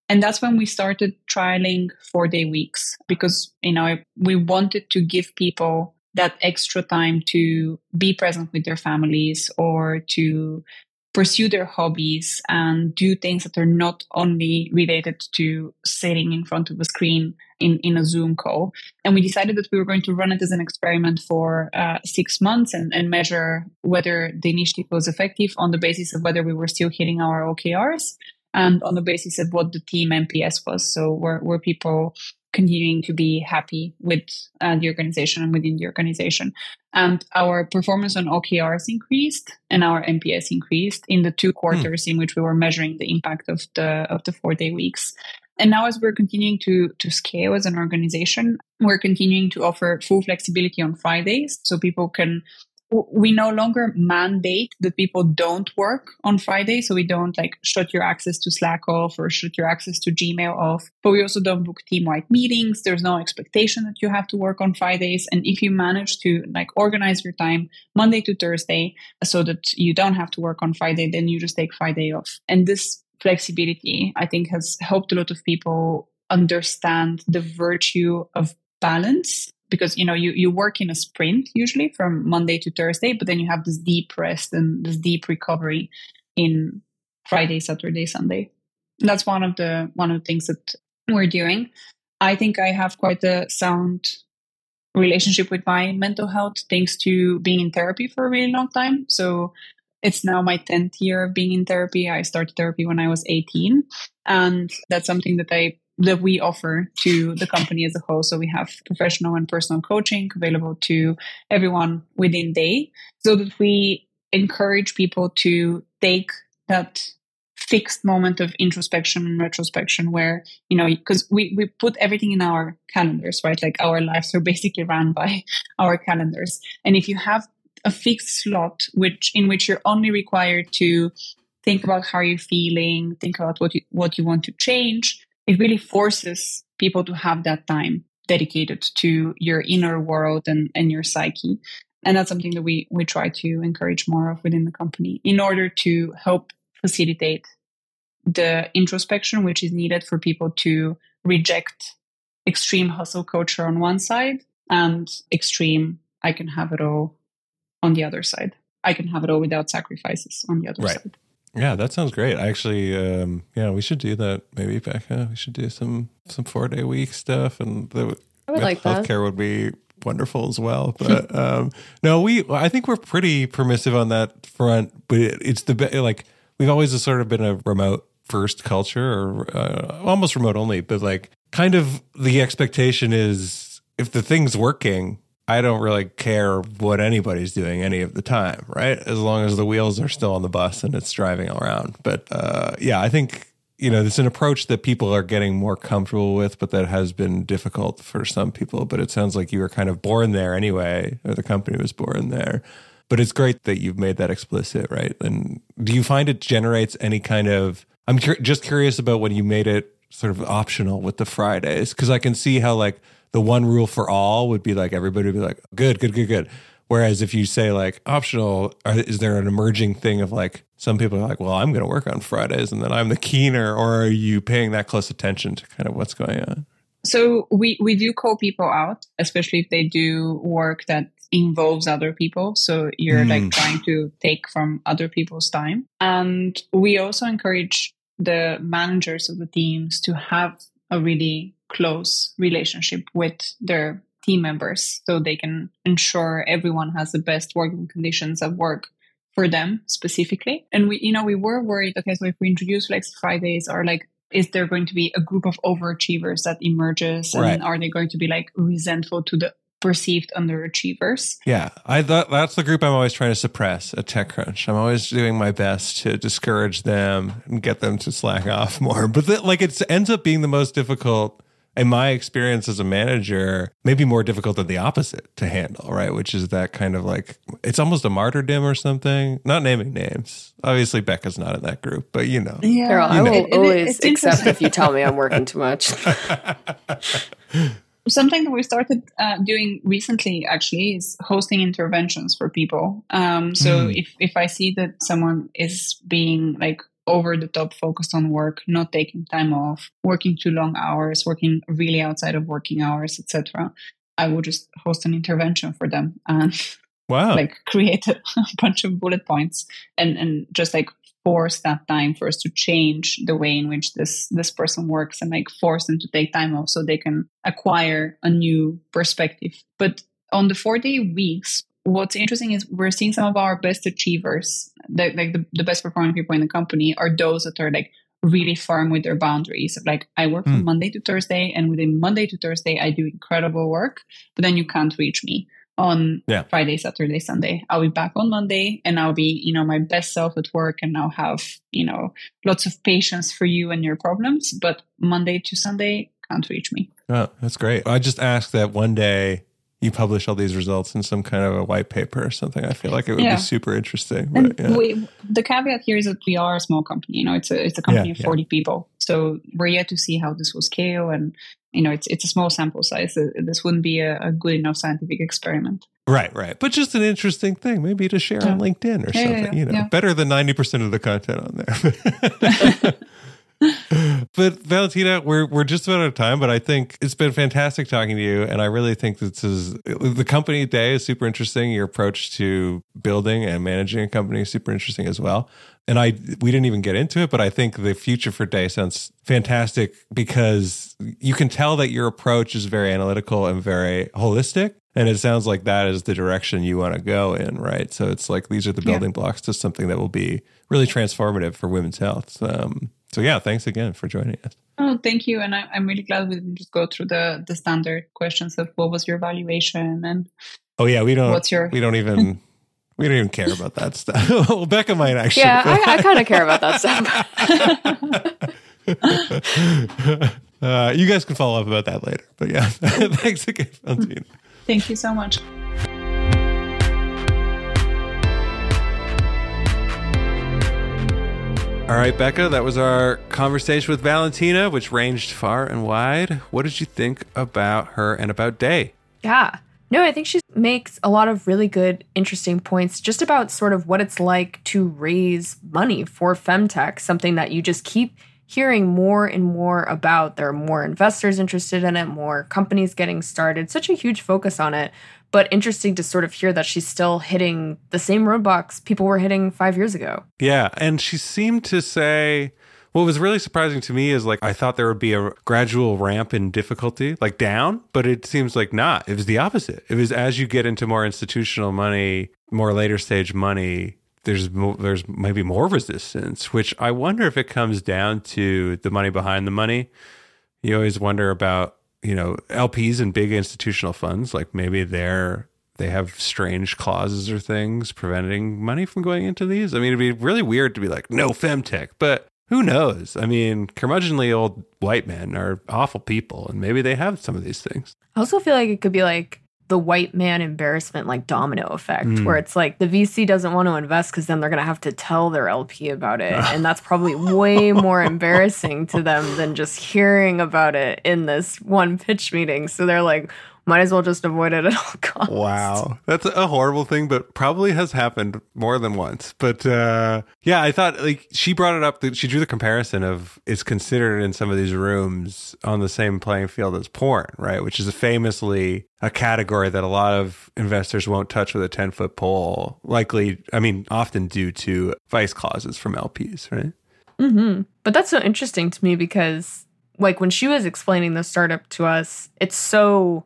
And that's when we started trialing four day weeks because, you know, we wanted to give people that extra time to be present with their families or to pursue their hobbies and do things that are not only related to sitting in front of a screen in, in a Zoom call. And we decided that we were going to run it as an experiment for uh, six months and, and measure whether the initiative was effective on the basis of whether we were still hitting our OKRs and on the basis of what the team NPS was. So were, were people continuing to be happy with uh, the organization and within the organization. And our performance on OKRs increased and our NPS increased in the two hmm. quarters mm. in which we were measuring the impact of the of the four day weeks. And now, as we're continuing to to scale as an organization, we're continuing to offer full flexibility on Fridays, so people can we no longer mandate that people don't work on Friday. So we don't like shut your access to Slack off or shut your access to Gmail off. But we also don't book team wide meetings. There's no expectation that you have to work on Fridays. And if you manage to like organize your time Monday to Thursday so that you don't have to work on Friday, then you just take Friday off. And this flexibility, I think, has helped a lot of people understand the virtue of balance because you know you, you work in a sprint usually from monday to thursday but then you have this deep rest and this deep recovery in friday saturday sunday. That's one of the one of the things that we're doing. I think i have quite a sound relationship with my mental health thanks to being in therapy for a really long time. So it's now my 10th year of being in therapy. I started therapy when i was 18 and that's something that i that we offer to the company as a whole. So we have professional and personal coaching available to everyone within Daye so that we encourage people to take that fixed moment of introspection and retrospection where you know because we we put everything in our calendars right like our lives are basically run by our calendars and if you have a fixed slot which in which you're only required to think about how you're feeling think about what you what you want to change it really forces people to have that time dedicated to your inner world and, and your psyche. And that's something that we, we try to encourage more of within the company in order to help facilitate the introspection which is needed for people to reject extreme hustle culture on one side and extreme I can have it all on the other side. I can have it all without sacrifices on the other right. side. Yeah, that sounds great. Actually, um, yeah, we should do that. Maybe Becca, we should do some some four day week stuff, and the I would like healthcare that. would be wonderful as well. But um, no, we I think we're pretty permissive on that front. But it, it's the like we've always sort of been a remote first culture, or uh, almost remote only. But like, kind of the expectation is if the thing's working, I don't really care what anybody's doing any of the time, right? As long as the wheels are still on the bus and it's driving around. But uh, yeah, I think you know it's an approach that people are getting more comfortable with, but that has been difficult for some people. But it sounds like you were kind of born there anyway, or the company was born there. But it's great that you've made that explicit, right? And do you find it generates any kind of? I'm just curious about when you made it sort of optional with the Fridays because I can see how like the one rule for all would be like everybody would be like good good good good. Whereas if you say like optional is there an emerging thing of like some people are like well i'm going to work on fridays and then i'm the keener or are you paying that close attention to kind of what's going on? So we we do call people out especially if they do work that involves other people. So you're mm. like trying to take from other people's time. And we also encourage the managers of the teams to have a really close relationship with their team members so they can ensure everyone has the best working conditions at work for them specifically. And we, you know, we were worried, okay, so if we introduce Flex Fridays or like is there going to be a group of overachievers that emerges and right. are they going to be like resentful to the perceived underachievers. Yeah, I thought that's the group I'm always trying to suppress at TechCrunch. I'm always doing my best to discourage them and get them to slack off more. But the, like it ends up being the most difficult in my experience as a manager, maybe more difficult than the opposite to handle, right? Which is that kind of like it's almost a martyrdom or something. Not naming names. Obviously, Becca's not in that group, but you know. Yeah, Carol, I will it, always it, accept if you tell me I'm working too much. something that we started uh, doing recently actually is hosting interventions for people um, so mm. if, if i see that someone is being like over the top focused on work not taking time off working too long hours working really outside of working hours etc i will just host an intervention for them and wow. like create a bunch of bullet points and and just like force that time for us to change the way in which this this person works and like force them to take time off so they can acquire a new perspective. But on the four day weeks what's interesting is we're seeing some of our best achievers the, like the, the best performing people in the company are those that are like really firm with their boundaries. Of like i work mm. from monday to thursday and within monday to thursday i do incredible work but then you can't reach me on Yeah. Friday, Saturday, Sunday. I'll be back on Monday and I'll be, you know, my best self at work and I'll have, you know, lots of patience for you and your problems. But Monday to Sunday can't reach me. Oh, that's great. I just ask that one day you publish all these results in some kind of a white paper or something. I feel like it would Yeah. be super interesting. But, yeah. we, the caveat here is that we are a small company. You know, it's a it's a company Yeah, of forty people, so we're yet to see how this will scale. And you know, it's it's a small sample size. This wouldn't be a, a good enough scientific experiment. Right, right. But just an interesting thing, maybe to share on LinkedIn or Yeah, yeah, something. yeah, you know, yeah. better than ninety percent of the content on there. but Valentina, we're we're just about out of time. But I think it's been fantastic talking to you, and I really think this is the company Daye is super interesting. Your approach to building and managing a company is super interesting as well. And I we didn't even get into it, but I think the future for Daye sounds fantastic because you can tell that your approach is very analytical and very holistic. And it sounds like that is the direction you want to go in, right? So it's like these are the Yeah. building blocks to something that will be really transformative for women's health. Um, so yeah, thanks again for joining us. Oh, thank you. And I, I'm really glad we didn't just go through the the standard questions of what was your valuation and Oh yeah, we don't. What's your- We don't even. We don't even care about that stuff. well, Becca might actually. Yeah, I, I kind of care about that stuff. uh, you guys can follow up about that later. But yeah, thanks again, Valentina. thank you so much. All right, Becca, that was our conversation with Valentina, which ranged far and wide. What did you think about her and about Daye? Yeah. No, I think she makes a lot of really good, interesting points just about sort of what it's like to raise money for femtech, something that you just keep hearing more and more about. There are more investors interested in it, more companies getting started, such a huge focus on it. But interesting to sort of hear that she's still hitting the same roadblocks people were hitting five years ago. Yeah, and she seemed to say what was really surprising to me is like I thought there would be a gradual ramp in difficulty, like down, but it seems like not. It was the opposite. It was as you get into more institutional money, more later stage money, there's mo- there's maybe more resistance, which I wonder if it comes down to the money behind the money. You always wonder about you know LPs and big institutional funds, like maybe they're they have strange clauses or things preventing money from going into these. I mean, it'd be really weird to be like no femtech, but who knows? I mean, curmudgeonly old white men are awful people, and maybe they have some of these things. I also feel like it could be like the white man embarrassment, like domino effect, Mm. where it's like the VC doesn't want to invest because then they're going to have to tell their LP about it. and that's probably way more embarrassing to them than just hearing about it in this one pitch meeting. So they're like, might as well just avoid it at all costs. Wow. That's a horrible thing, but probably has happened more than once. But uh, yeah, I thought like she brought it up that she drew the comparison of it's considered in some of these rooms on the same playing field as porn, right? Which is a famously a category that a lot of investors won't touch with a 10 foot pole, likely, I mean, often due to vice clauses from LPs, right? hmm But that's so interesting to me because, like, when she was explaining the startup to us, it's so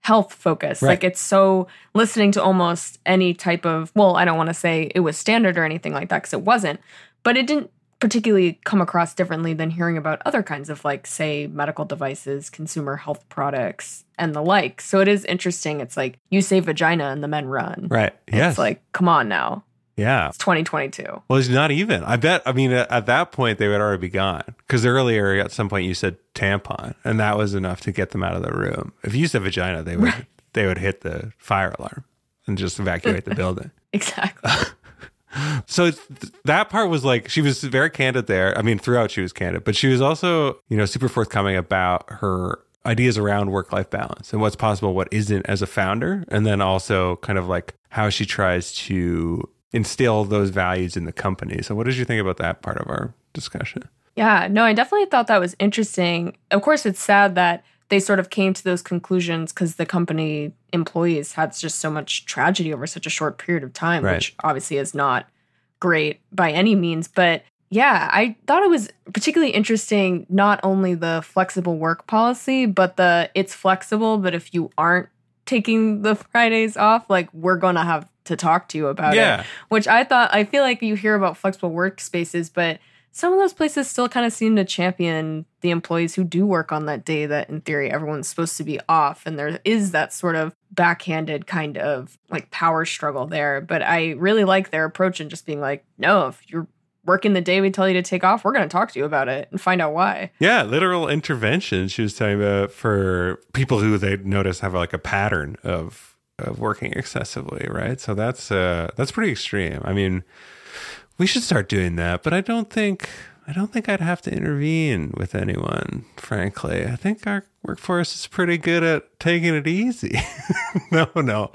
health focused. Right. Like, it's so listening to almost any type of, well, I don't want to say it was standard or anything like that because it wasn't, but it didn't particularly come across differently than hearing about other kinds of, like, say, medical devices, consumer health products, and the like. So it is interesting. It's like you say vagina and the men run. Right. It's Yes. like, come on now. Yeah. It's 2022. Well, it's not even. I bet. I mean, at at that point, they would already be gone. Because earlier, at some point, you said tampon, and that was enough to get them out of the room. If you said vagina, they would they would hit the fire alarm and just evacuate the building. Exactly. So it's, that part was like she was very candid there. I mean, throughout she was candid, but she was also you know super forthcoming about her ideas around work life balance and what's possible, what isn't as a founder, and then also kind of like how she tries to instill those values in the company. So, what did you think about that part of our discussion? Yeah, no, I definitely thought that was interesting. Of course, it's sad that they sort of came to those conclusions because the company employees had just so much tragedy over such a short period of time, Right. which obviously is not great by any means. But yeah, I thought it was particularly interesting not only the flexible work policy, but the it's flexible, but if you aren't taking the Fridays off, like we're going to have to talk to you about it yeah, which I thought I feel like you hear about flexible workspaces, but some of those places still kind of seem to champion the employees who do work on that day that in theory everyone's supposed to be off and there is that sort of backhanded kind of like power struggle there. But i really like their approach and just being like no if you're working the day we tell you to take off we're going to talk to you about it and find out why. Yeah, literal intervention. She was talking about for people who they notice have like a pattern of of working excessively, right? So that's uh that's pretty extreme. I mean, we should start doing that, but I don't think I don't think I'd have to intervene with anyone, frankly. I think our workforce is pretty good at taking it easy. no, no.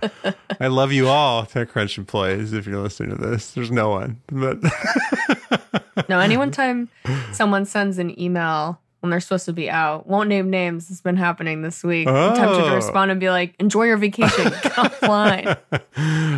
I love you all, TechCrunch employees, if you're listening to this. There's no one. But no anyone time someone sends an email when they're supposed to be out won't name names it's been happening this week i'm tempted Oh. to respond and be like enjoy your vacation get offline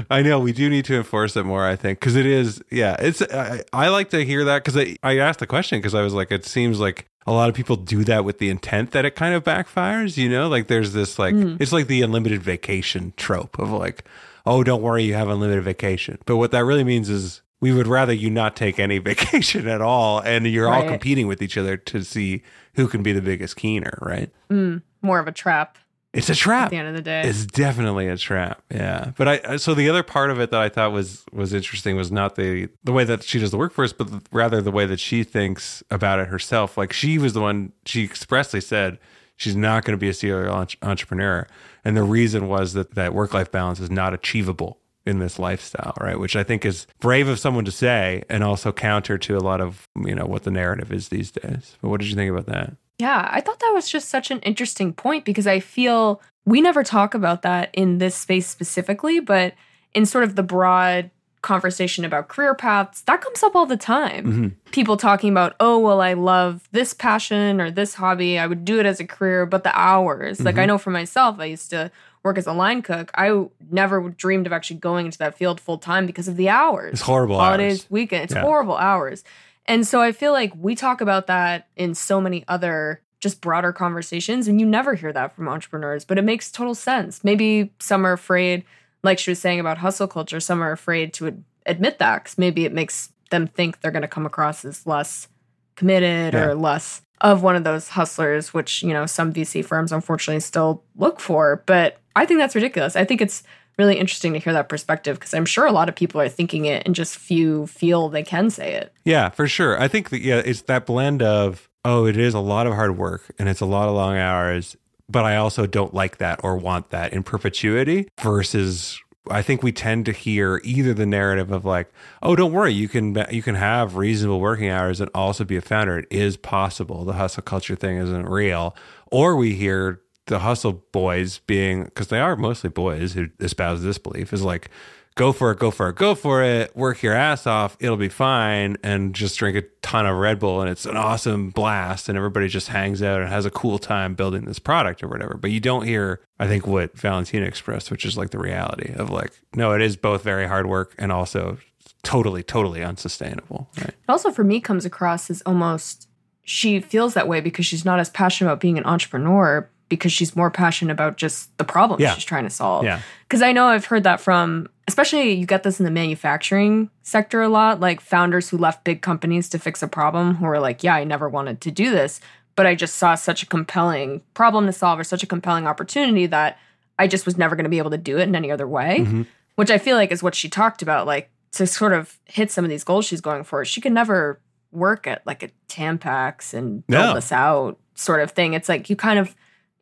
I know we do need to enforce it more. I think because it is, yeah. It's I, I like to hear that because I, I asked the question because I was like, it seems like a lot of people do that with the intent that it kind of backfires. You know, like there's this like hmm. it's like the unlimited vacation trope of like, oh, don't worry, you have unlimited vacation. But what that really means is we would rather you not take any vacation at all, and you're all competing with each other to see who can be the biggest keener, right? Mm, more of a trap It's a trap. at the end of the day It's definitely a trap. Yeah. But I uh, so the other part of it that I thought was was interesting was not the the way that she does the workforce, but rather the way that she thinks about it herself. Like she was the one she expressly said she's not going to be a serial entrepreneur, and the reason was that that work life balance is not achievable in this lifestyle, right? Which I think is brave of someone to say, and also counter to a lot of you know what the narrative is these days. But what did you think about that? Yeah, I thought that was just such an interesting point because I feel we never talk about that in this space specifically, but in sort of the broad conversation about career paths, that comes up all the time. Mm-hmm. People talking about, oh, well, I love this passion or this hobby. I would do it as a career, but the hours. Like, I Mm-hmm. know for myself, I used to work as a line cook. I never dreamed of actually going into that field full time because of the hours It's horrible holidays, hours. weekend. It's Yeah. horrible hours. And so I feel like we talk about that in so many other just broader conversations, and you never hear that from entrepreneurs, but it makes total sense. Maybe some are afraid, like she was saying about hustle culture, some are afraid to ad- admit that because maybe it makes them think they're going to come across as less committed Yeah. or less of one of those hustlers, which, you know, some VC firms unfortunately still look for. But I think that's ridiculous. I think it's really interesting to hear that perspective because I'm sure a lot of people are thinking it and just few feel they can say it. Yeah, for sure. I think that yeah, it's that blend of oh, it is a lot of hard work and it's a lot of long hours, but I also don't like that or want that in perpetuity versus I think we tend to hear either the narrative of like, oh, don't worry, you can you can have reasonable working hours and also be a founder. It is possible. The hustle culture thing isn't real. Or we hear the hustle boys being because they are mostly boys who espouse this belief is like go for it, go for it, go for it, work your ass off, it'll be fine, and just drink a ton of Red Bull and it's an awesome blast, and everybody just hangs out and has a cool time building this product or whatever. But you don't hear, I think, what Valentina expressed, which is like the reality of like, no, it is both very hard work and also totally, totally unsustainable. Right. It also for me comes across as almost she feels that way because she's not as passionate about being an entrepreneur because she's more passionate about just the problem Yeah. she's trying to solve. Yeah. Because I know I've heard that from, especially you get this in the manufacturing sector a lot, like founders who left big companies to fix a problem who are like, yeah, I never wanted to do this, but I just saw such a compelling problem to solve or such a compelling opportunity that I just was never going to be able to do it in any other way, Mm-hmm. which I feel like is what she talked about. Like to sort of hit some of these goals she's going for, she could never work at like a Tampax and build No. this out sort of thing. It's like you kind of,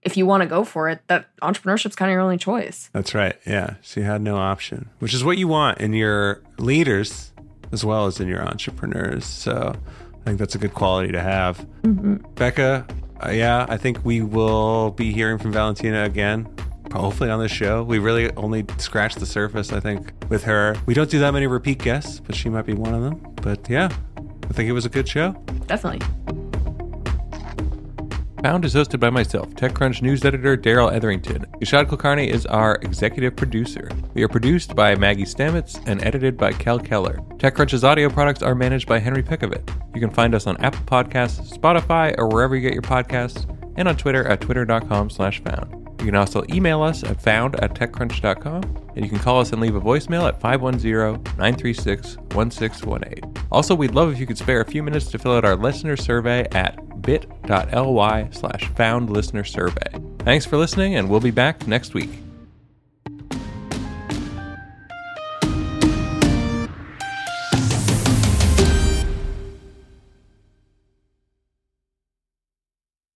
if you want to go for it, that entrepreneurship's kind of your only choice. That's right. Yeah. She had no option, which is what you want in your leaders as well as in your entrepreneurs. So I think that's a good quality to have. Becca, uh, yeah, I think we will be hearing from Valentina again. Hopefully on this show. We really only scratched the surface, I think, with her. We don't do that many repeat guests, but she might be one of them. But yeah, I think it was a good show. Definitely. Found is hosted by myself, TechCrunch news editor Darrell Etherington. Yashad Kulkarni is our executive producer. We are produced by Maggie Stamets and edited by Cal Keller. TechCrunch's audio products are managed by Henry Pickavet. You can find us on Apple Podcasts, Spotify, or wherever you get your podcasts, and on Twitter at twitter.com slash found. You can also email us at found at techcrunch.com, and you can call us and leave a voicemail at 510 936 1618. Also, we'd love if you could spare a few minutes to fill out our listener survey at bit.ly slash foundlistenersurvey. Thanks for listening, and we'll be back next week.